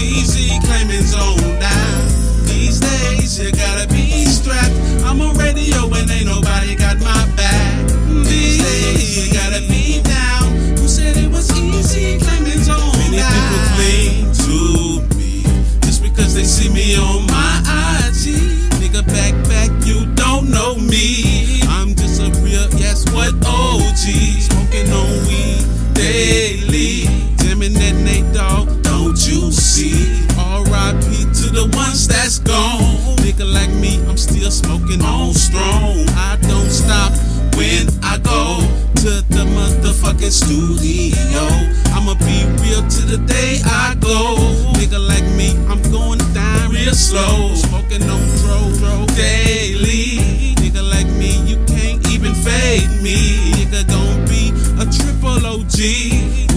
Easy claiming zone now. These days you gotta be strapped. I'm on radio and ain't nobody got my back. These days you gotta be down. Who said it was easy claiming zone Many? Many people cling to me just because they see me on my motherfucking studio. I'ma be real to the day I go. Nigga like me, I'm going down real slow. Smoking on dro daily. Nigga like me, you can't even fade me. Nigga gon' be a triple OG.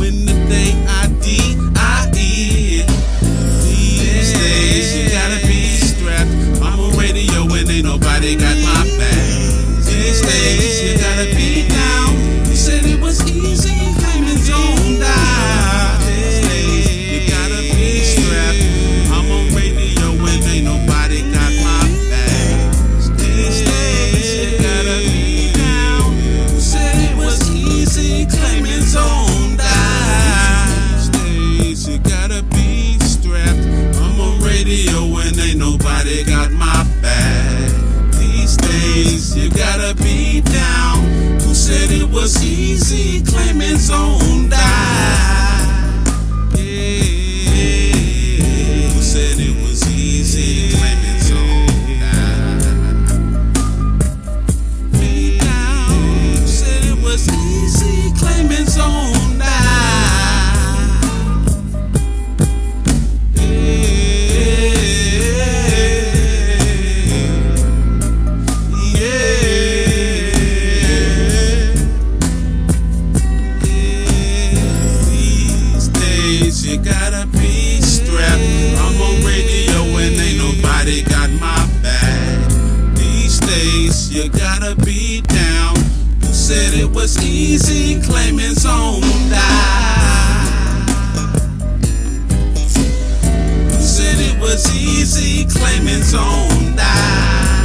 was easy claiming zone die. you gotta be down. Who said it was easy claiming zone die. Who said it was easy claiming zone die.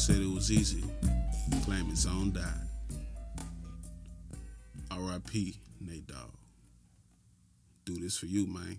said it was easy, claim his own died. R.I.P. Nate Dogg. Do this for you, man.